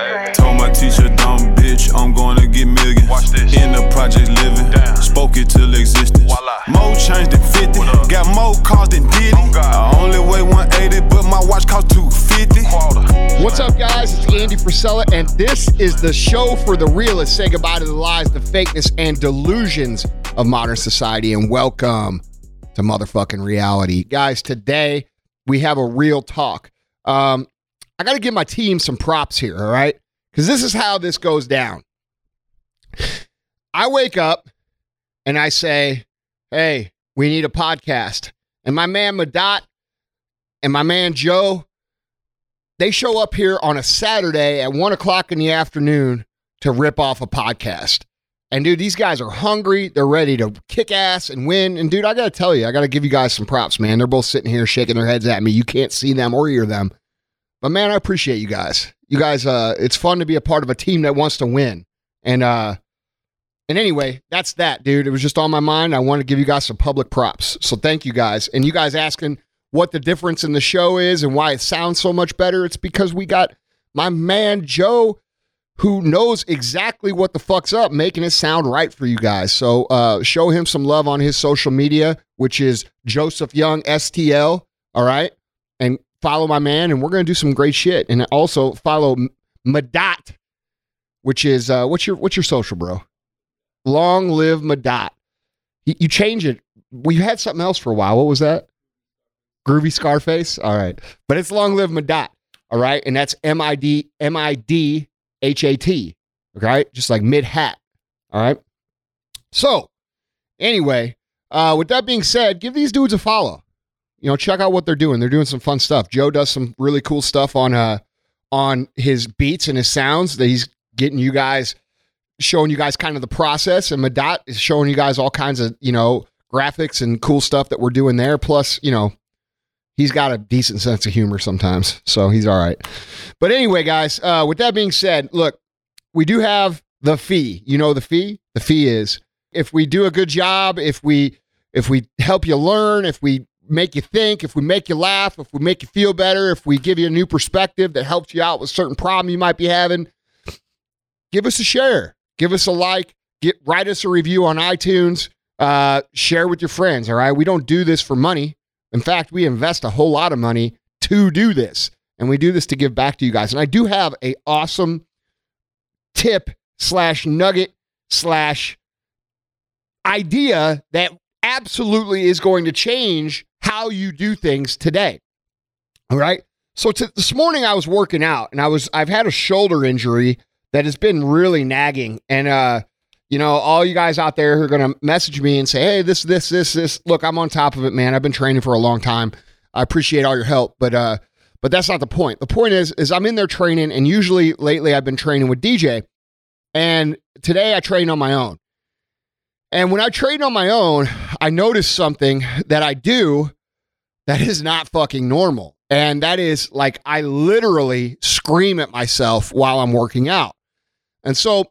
Right. Told my teacher, dumb bitch, I'm gonna get millions. Watch this. In the project living, Damn. spoke it till existence. Voila. More change than 50, got more cars than Diddy. Oh I only weigh 180, but my watch cost 250. What's up, guys? It's Andy Frisella, and this is the show for the realists. Say goodbye to the lies, the fakeness, and delusions of modern society, and welcome to motherfucking reality. Guys, today we have a real talk. Um, I got to give my team some props here, all right? Because this is how this goes down. I wake up and I say, hey, we need a podcast. And my man Midhat and my man Joe, they show up here on a Saturday at one o'clock in the afternoon to rip off a podcast. And dude, these guys are hungry. They're ready to kick ass and win. And dude, I got to tell you, I got to give you guys some props, man. They're both sitting here shaking their heads at me. You can't see them or hear them. But man, I appreciate you guys. You guys, uh, it's fun to be a part of a team that wants to win. And uh, and anyway, that's that, dude. It was just on my mind. I want to give you guys some public props. So thank you guys. And you guys asking what the difference in the show is and why it sounds so much better. It's because we got my man Joe who knows exactly what the fuck's up, making it sound right for you guys. So uh, show him some love on his social media, which is Joseph Young STL. All right. And follow my man, and we're going to do some great shit. And also follow Midhat, which is uh, what's your what's your social, bro? Long live Midhat. You, change it. We had something else for a while. What was that? Groovy Scarface. All right, but it's long live Midhat. All right, and that's M I D M I D H A T. Okay, just like mid hat. All right. So, anyway, uh, with that being said, give these dudes a follow you know, check out what they're doing. They're doing some fun stuff. Joe does some really cool stuff on uh on his beats and his sounds that he's getting you guys showing you guys kind of the process and Midhat is showing you guys all kinds of, you know, graphics and cool stuff that we're doing there. Plus, you know, he's got a decent sense of humor sometimes. So he's all right. But anyway, guys, uh, with that being said, look, we do have the fee. You know the fee? The fee is if we do a good job, if we if we help you learn, if we make you think, if we make you laugh, if we make you feel better, if we give you a new perspective that helps you out with certain problem you might be having, give us a share, give us a like, get write us a review on iTunes, uh, share with your friends. All right, we don't do this for money. In fact, we invest a whole lot of money to do this, and we do this to give back to you guys. And I do have a awesome tip slash nugget slash idea that absolutely is going to change how you do things today. All right. So this morning I was working out and I was I've had a shoulder injury that has been really nagging and uh you know all you guys out there who are going to message me and say hey this this this this look I'm on top of it man I've been training for a long time I appreciate all your help but uh but that's not the point the point is is I'm in there training and usually lately I've been training with DJ and today I train on my own and when I train on my own, I notice something that I do that is not fucking normal. And that is like I literally scream at myself while I'm working out. And so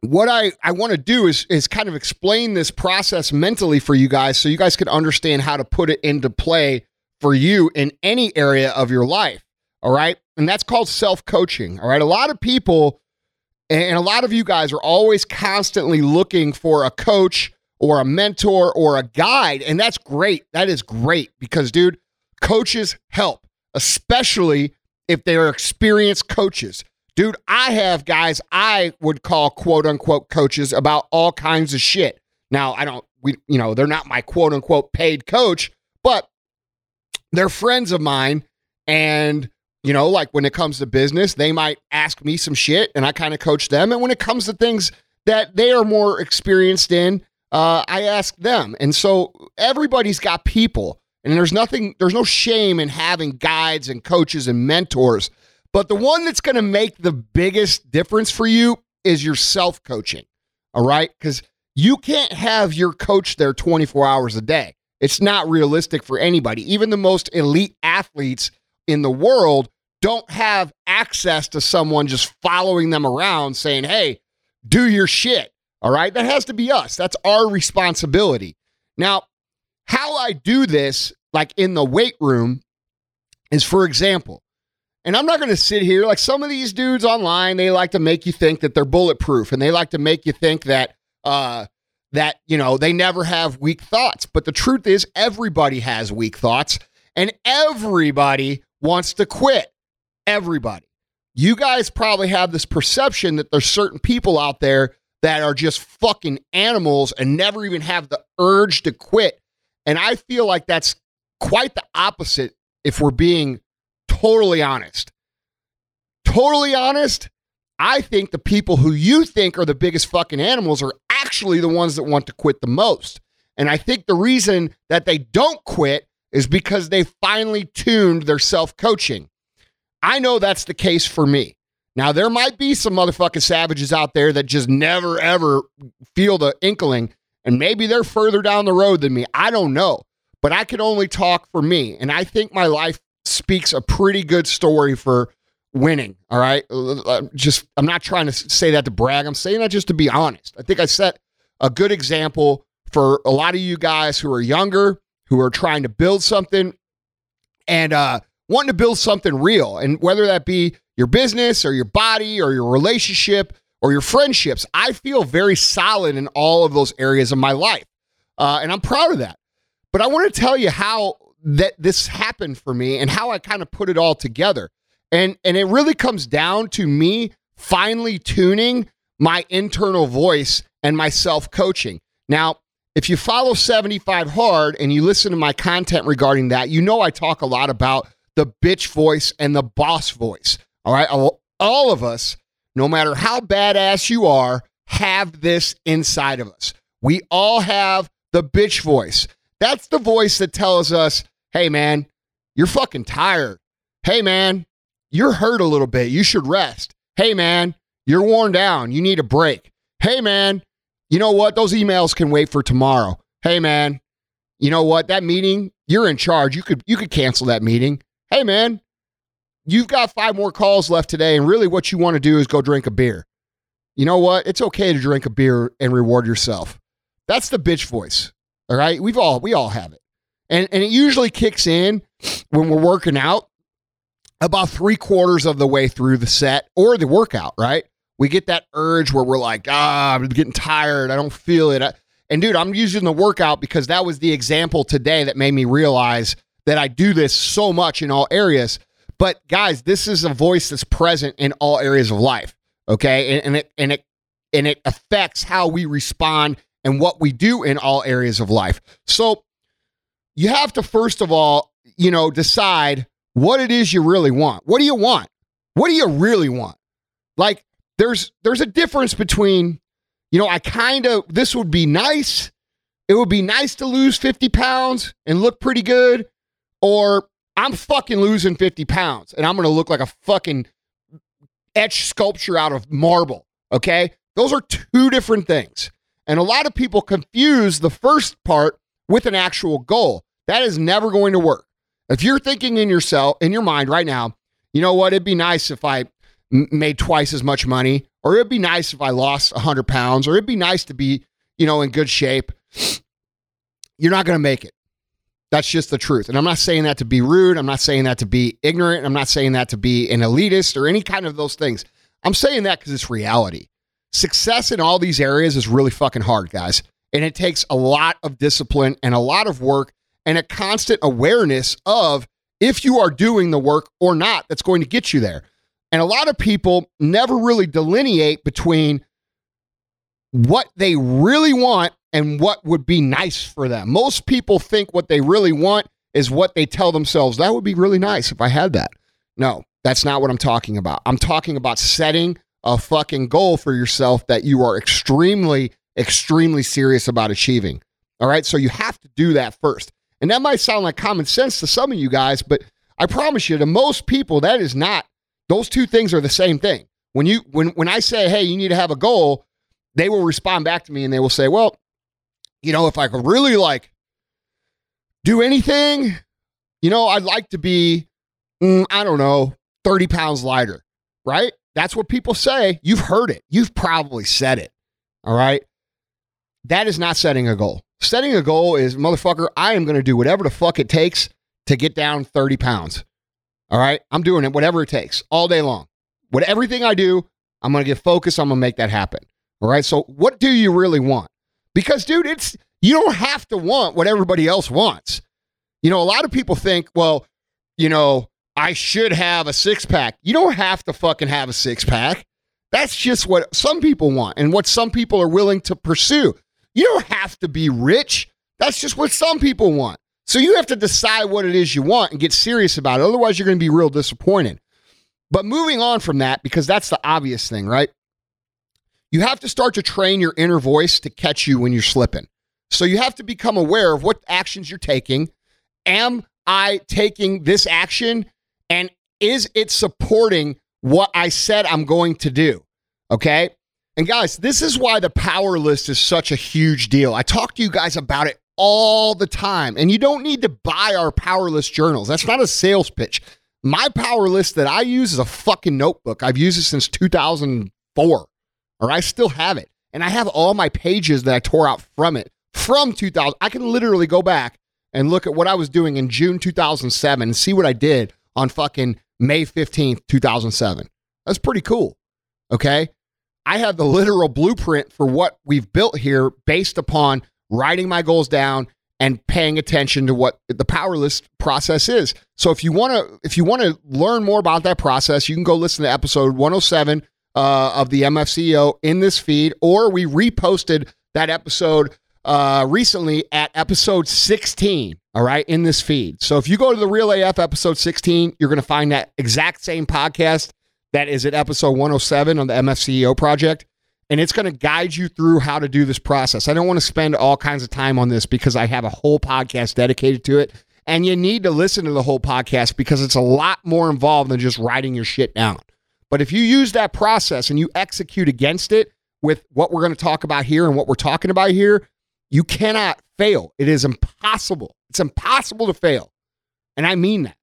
what I, I want to do is is kind of explain this process mentally for you guys so you guys can understand how to put it into play for you in any area of your life. All right. And that's called self-coaching. All right. A lot of people and a lot of you guys are always constantly looking for a coach or a mentor or a guide. And that's great. That is great because, dude, coaches help, especially if they're experienced coaches. Dude, I have guys I would call quote unquote coaches about all kinds of shit. Now, I don't, we, you know, they're not my quote unquote paid coach, but they're friends of mine and you know, like when it comes to business, they might ask me some shit and I kind of coach them. And when it comes to things that they are more experienced in, uh, I ask them. And so everybody's got people, and there's nothing, there's no shame in having guides and coaches and mentors. But the one that's going to make the biggest difference for you is your self coaching. All right. Because you can't have your coach there 24 hours a day. It's not realistic for anybody. Even the most elite athletes in the world don't have access to someone just following them around saying, hey, do your shit. All right. That has to be us. That's our responsibility. Now, how I do this, like in the weight room, is for example, And I'm not going to sit here like some of these dudes online, they like to make you think that they're bulletproof and they like to make you think that uh that, you know, they never have weak thoughts. But the truth is everybody has weak thoughts and everybody wants to quit. Everybody. You guys probably have this perception that there's certain people out there that are just fucking animals and never even have the urge to quit. And I feel like that's quite the opposite if we're being totally honest. Totally honest, I think the people who you think are the biggest fucking animals are actually the ones that want to quit the most. And I think the reason that they don't quit is because they finally tuned their self coaching. I know that's the case for me. Now, there might be some motherfucking savages out there that just never, ever feel the inkling, and maybe they're further down the road than me. I don't know, but I can only talk for me. And I think my life speaks a pretty good story for winning. All right. Uh, uh, uh, just, I'm not trying to say that to brag. I'm saying that just to be honest. I think I set a good example for a lot of you guys who are younger, who are trying to build something and uh, wanting to build something real. And whether that be your business or your body or your relationship or your friendships, I feel very solid in all of those areas of my life. Uh, and I'm proud of that. But I want to tell you how that this happened for me and how I kind of put it all together. And and it really comes down to me finally tuning my internal voice and my self-coaching. Now, if you follow 75 hard and you listen to my content regarding that, you know I talk a lot about the bitch voice and the boss voice. All right. All of us, no matter how badass you are, have this inside of us. We all have the bitch voice. That's the voice that tells us, hey, man, you're fucking tired. Hey, man, you're hurt a little bit. You should rest. Hey, man, you're worn down. You need a break. Hey, man, you know what? Those emails can wait for tomorrow. Hey, man, you know what? That meeting, you're in charge. You could you could cancel that meeting. Hey, man, you've got five more calls left today, and really what you want to do is go drink a beer. You know what? It's okay to drink a beer and reward yourself. That's the bitch voice. All right. We've all we all have it. And and it usually kicks in when we're working out about three quarters of the way through the set or the workout, right? We get that urge where we're like, ah, I'm getting tired. I don't feel it. I, And dude, I'm using the workout because that was the example today that made me realize that I do this so much in all areas. But guys, this is a voice that's present in all areas of life. Okay. And, and it and it and it affects how we respond and what we do in all areas of life. So you have to first of all, you know, decide what it is you really want. What do you want? What do you really want? Like there's there's a difference between, you know, I kind of this would be nice. It would be nice to lose 50 pounds and look pretty good, or I'm fucking losing 50 pounds and I'm gonna look like a fucking etched sculpture out of marble. Okay. Those are two different things. And a lot of people confuse the first part with an actual goal. That is never going to work. If you're thinking in yourself, in your mind right now, you know what? It'd be nice if I m- made twice as much money, or it'd be nice if I lost 100 pounds, or it'd be nice to be, you know, in good shape. You're not going to make it. That's just the truth. And I'm not saying that to be rude. I'm not saying that to be ignorant. I'm not saying that to be an elitist or any kind of those things. I'm saying that because it's reality. Success in all these areas is really fucking hard, guys. And it takes a lot of discipline and a lot of work and a constant awareness of if you are doing the work or not that's going to get you there. And a lot of people never really delineate between what they really want and what would be nice for them. Most people think what they really want is what they tell themselves. That would be really nice if I had that. No, that's not what I'm talking about. I'm talking about setting a fucking goal for yourself that you are extremely, extremely serious about achieving. All right. So you have to do that first. And that might sound like common sense to some of you guys, but I promise you, to most people, that is not. Those two things are the same thing. When you when when I say, "Hey, you need to have a goal," they will respond back to me and they will say, "Well, you know, if I could really like do anything, you know, I'd like to be, mm, I don't know, 30 pounds lighter, right? That's what people say. You've heard it. You've probably said it. All right. That is not setting a goal. Setting a goal is, motherfucker, I am going to do whatever the fuck it takes to get down 30 pounds. All right. I'm doing it, whatever it takes, all day long. What everything I do, I'm going to get focused. I'm going to make that happen. All right. So, what do you really want? Because, dude, it's you don't have to want what everybody else wants. You know, a lot of people think, well, you know, I should have a six pack. You don't have to fucking have a six pack. That's just what some people want and what some people are willing to pursue. You don't have to be rich. That's just what some people want. So you have to decide what it is you want and get serious about it. Otherwise, you're going to be real disappointed. But moving on from that, because that's the obvious thing, right? You have to start to train your inner voice to catch you when you're slipping. So you have to become aware of what actions you're taking. Am I taking this action and is it supporting what I said I'm going to do? Okay. And guys, this is why the power list is such a huge deal. I talk to you guys about it all the time, and you don't need to buy our power list journals. That's not a sales pitch. My power list that I use is a fucking notebook. I've used it since 2004, or I still have it. And I have all my pages that I tore out from it from 2000. I can literally go back and look at what I was doing in June 2007 and see what I did on fucking May 15th, 2007. That's pretty cool. Okay. I have the literal blueprint for what we've built here based upon writing my goals down and paying attention to what the power list process is. So if you want to if you want to learn more about that process, you can go listen to episode 107 uh, of the MFCEO in this feed, or we reposted that episode uh, recently at episode 16. All right, in this feed. So if you go to the Real AF episode 16, you're going to find that exact same podcast that is at episode 107 on the MFCEO project. And it's going to guide you through how to do this process. I don't want to spend all kinds of time on this because I have a whole podcast dedicated to it. And you need to listen to the whole podcast because it's a lot more involved than just writing your shit down. But if you use that process and you execute against it with what we're going to talk about here and what we're talking about here, you cannot fail. It is impossible. It's impossible to fail. And I mean that.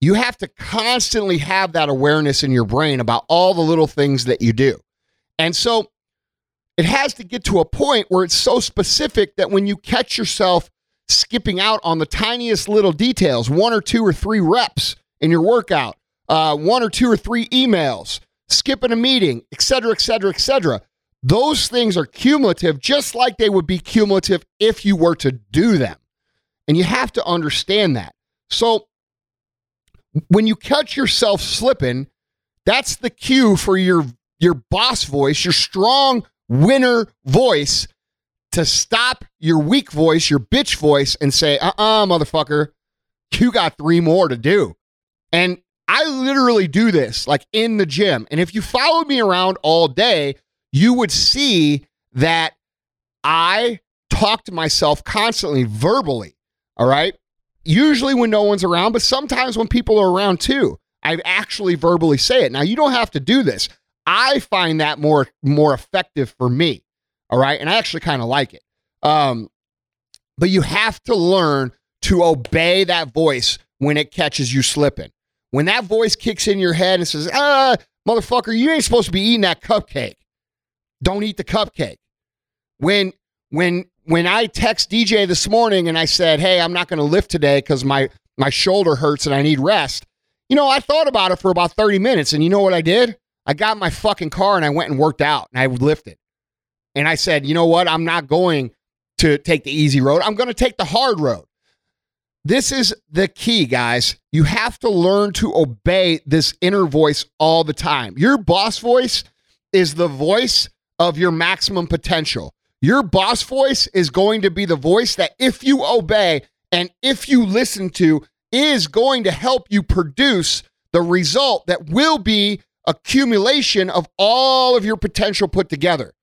You have to constantly have that awareness in your brain about all the little things that you do. And so it has to get to a point where it's so specific that when you catch yourself skipping out on the tiniest little details, one or two or three reps in your workout, uh, one or two or three emails, skipping a meeting, et cetera, et cetera, et cetera. Those things are cumulative, just like they would be cumulative if you were to do them. And you have to understand that. So when you catch yourself slipping, that's the cue for your your boss voice, your strong winner voice to stop your weak voice, your bitch voice and say, "Uh-uh, motherfucker, you got 3 more to do." And I literally do this like in the gym. And if you followed me around all day, you would see that I talk to myself constantly verbally. All right usually when no one's around, but sometimes when people are around too. I actually verbally say it. Now you don't have to do this. I find that more more effective for me. All right, and I actually kind of like it. Um, but you have to learn to obey that voice when it catches you slipping. When that voice kicks in your head and says, "Ah, motherfucker, you ain't supposed to be eating that cupcake. Don't eat the cupcake." When when when I text DJ this morning and I said, "Hey, I'm not going to lift today because my my shoulder hurts and I need rest," you know, I thought about it for about 30 minutes, and you know what I did? I got my fucking car and I went and worked out and I lifted. And I said, "You know what? I'm not going to take the easy road. I'm going to take the hard road." This is the key, guys. You have to learn to obey this inner voice all the time. Your boss voice is the voice of your maximum potential. Your boss voice is going to be the voice that, if you obey and if you listen to, is going to help you produce the result that will be accumulation of all of your potential put together.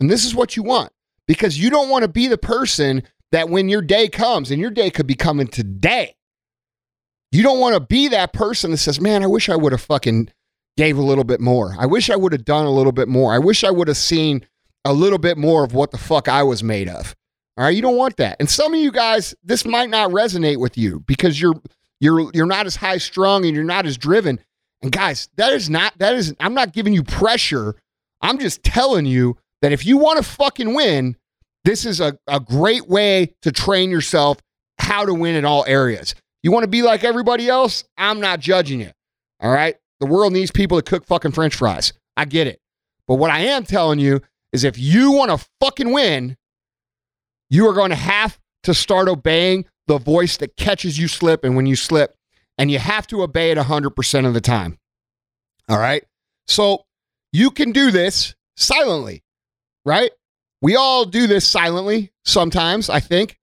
And this is what you want because you don't want to be the person that when your day comes, and your day could be coming today, you don't want to be that person that says, Man, I wish I would have fucking gave a little bit more. I wish I would have done a little bit more. I wish I would have seen a little bit more of what the fuck I was made of. All right, you don't want that. And some of you guys, this might not resonate with you because you're you're you're not as high strung and you're not as driven. And guys, that is not that is I'm not giving you pressure. I'm just telling you that if you want to fucking win, this is a, a great way to train yourself how to win in all areas. You want to be like everybody else? I'm not judging you. All right. The world needs people to cook fucking french fries. I get it. But what I am telling you is if you want to fucking win, you are going to have to start obeying the voice that catches you slipping when you slip, and you have to obey it 100% of the time. All right. So you can do this silently, right? We all do this silently sometimes, I think,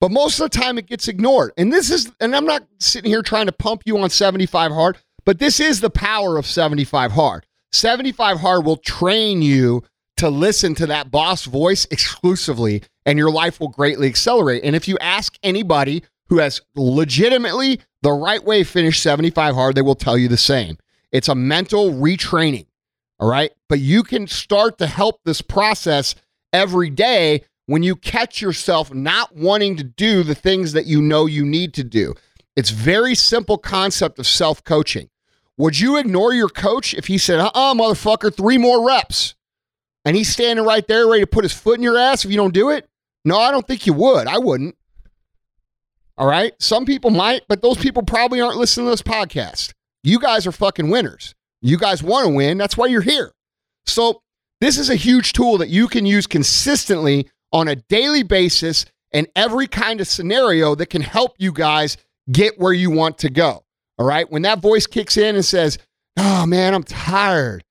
but most of the time it gets ignored. And this is, and I'm not sitting here trying to pump you on 75 hard, but this is the power of 75 hard. 75 hard will train you to listen to that boss voice exclusively, and your life will greatly accelerate. And if you ask anybody who has legitimately the right way finished 75 hard, they will tell you the same. It's a mental retraining. All right. But you can start to help this process every day when you catch yourself not wanting to do the things that you know you need to do. It's very simple concept of self coaching. Would you ignore your coach if he said, uh uh motherfucker, three more reps? And he's standing right there ready to put his foot in your ass if you don't do it? No, I don't think you would. I wouldn't. All right. Some people might, but those people probably aren't listening to this podcast. You guys are fucking winners. You guys want to win. That's why you're here. So, this is a huge tool that you can use consistently on a daily basis in every kind of scenario that can help you guys get where you want to go. All right. When that voice kicks in and says, Oh man, I'm tired,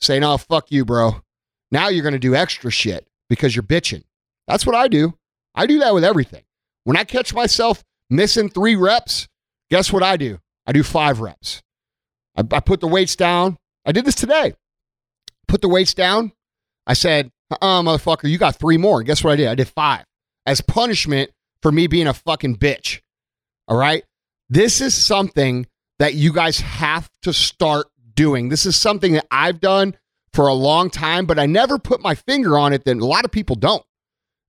say, No, oh, fuck you, bro. Now you're going to do extra shit because you're bitching. That's what I do. I do that with everything. When I catch myself missing three reps, guess what I do? I do five reps. I, I put the weights down. I did this today. Put the weights down. I said, uh motherfucker, you got three more. And guess what I did? I did five as punishment for me being a fucking bitch. All right. This is something that you guys have to start doing. This is something that I've done for a long time, but I never put my finger on it Then a lot of people don't.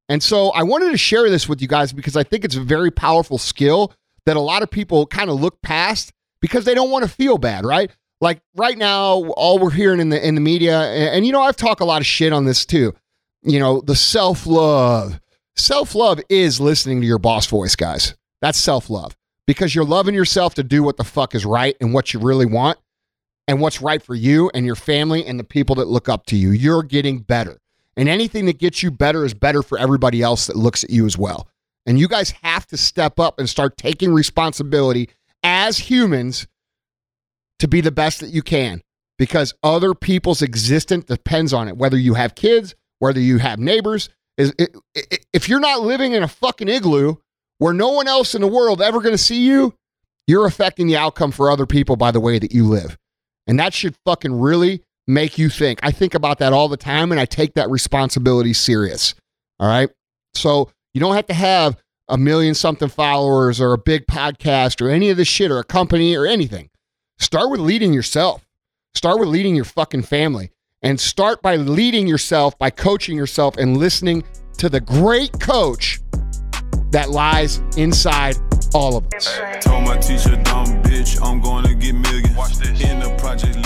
And so I wanted to share this with you guys because I think it's a very powerful skill that a lot of people kind of look past because they don't want to feel bad, right? Like right now, all we're hearing in the in the media, and, and you know, I've talked a lot of shit on this too. You know, the self love. Self love is listening to your boss voice, guys. That's self love because you're loving yourself to do what the fuck is right and what you really want and what's right for you and your family and the people that look up to you. You're getting better. And anything that gets you better is better for everybody else that looks at you as well. And you guys have to step up and start taking responsibility as humans to be the best that you can because other people's existence depends on it. Whether you have kids, whether you have neighbors, is if you're not living in a fucking igloo where no one else in the world ever going to see you, you're affecting the outcome for other people by the way that you live. And that should fucking really make you think. I think about that all the time and I take that responsibility serious. All right. So you don't have to have a million something followers or a big podcast or any of this shit or a company or anything. Start with leading yourself. Start with leading your fucking family. And start by leading yourself, by coaching yourself and listening to the great coach that lies inside all of us. Told my teacher, dumb bitch, I'm gonna get millions. Watch this. In the project